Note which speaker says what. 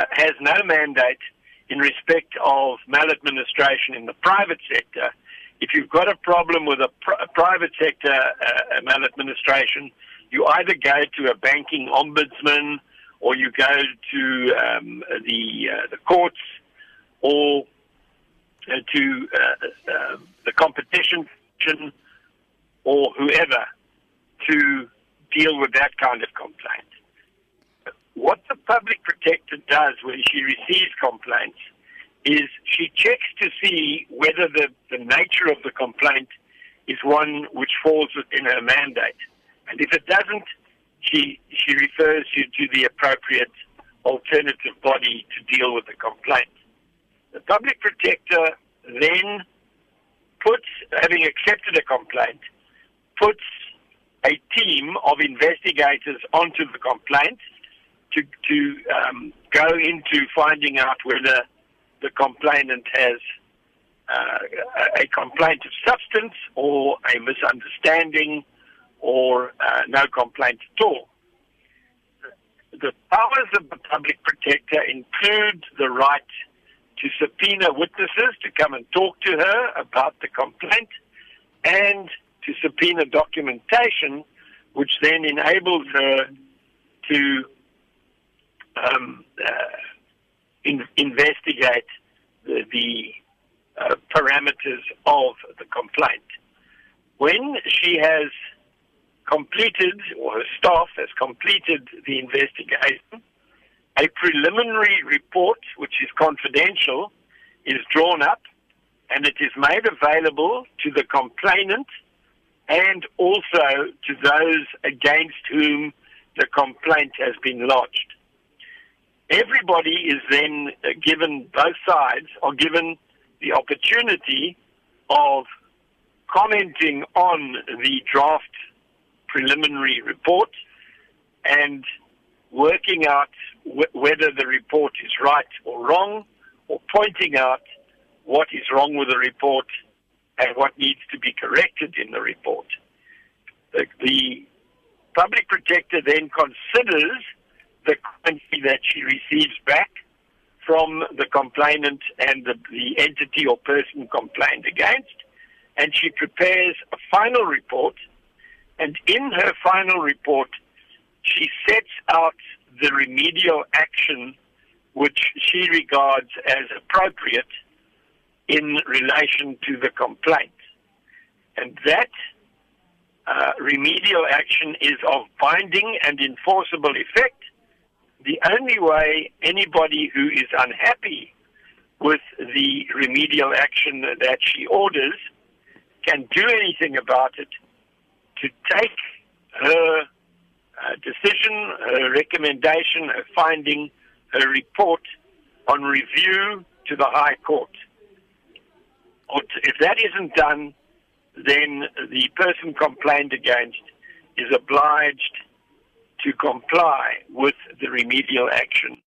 Speaker 1: uh, has no mandate in respect of maladministration in the private sector. If you've got a problem with a, pr- private sector uh, maladministration, you either go to a banking ombudsman or you go to um, the uh, the courts or uh, to uh, uh, the competition or whoever to deal with that kind of complaint. What the public protector does when she receives complaints is she checks to see whether the, the nature of the complaint is one which falls within her mandate. And if it doesn't, she, she refers you to the appropriate alternative body to deal with the complaint. The public protector then puts, having accepted a complaint, puts a team of investigators onto the complaint to, to um, go into finding out whether the complainant has uh, a complaint of substance or a misunderstanding or uh, no complaint at all. The powers of the public protector include the right to subpoena witnesses to come and talk to her about the complaint and to subpoena documentation, which then enables her to um, uh, in, investigate the, the uh, parameters of the complaint. When she has completed, or her staff has completed the investigation, a preliminary report, which is confidential, is drawn up and it is made available to the complainant and also to those against whom the complaint has been lodged. Everybody is then uh, given, both sides are given the opportunity of commenting on the draft preliminary report and working out wh- whether the report is right or wrong, or pointing out what is wrong with the report and what needs to be corrected in the report. The, the public protector then considers the currency that she receives back from the complainant and the, the entity or person complained against, and she prepares a final report. And in her final report, she sets out the remedial action which she regards as appropriate in relation to the complaint. And that uh, remedial action is of binding and enforceable effect. The only way anybody who is unhappy with the remedial action that she orders can do anything about it to take her uh, decision, her recommendation, her finding, her report on review to the High Court. If that isn't done, then the person complained against is obliged to comply with the remedial action.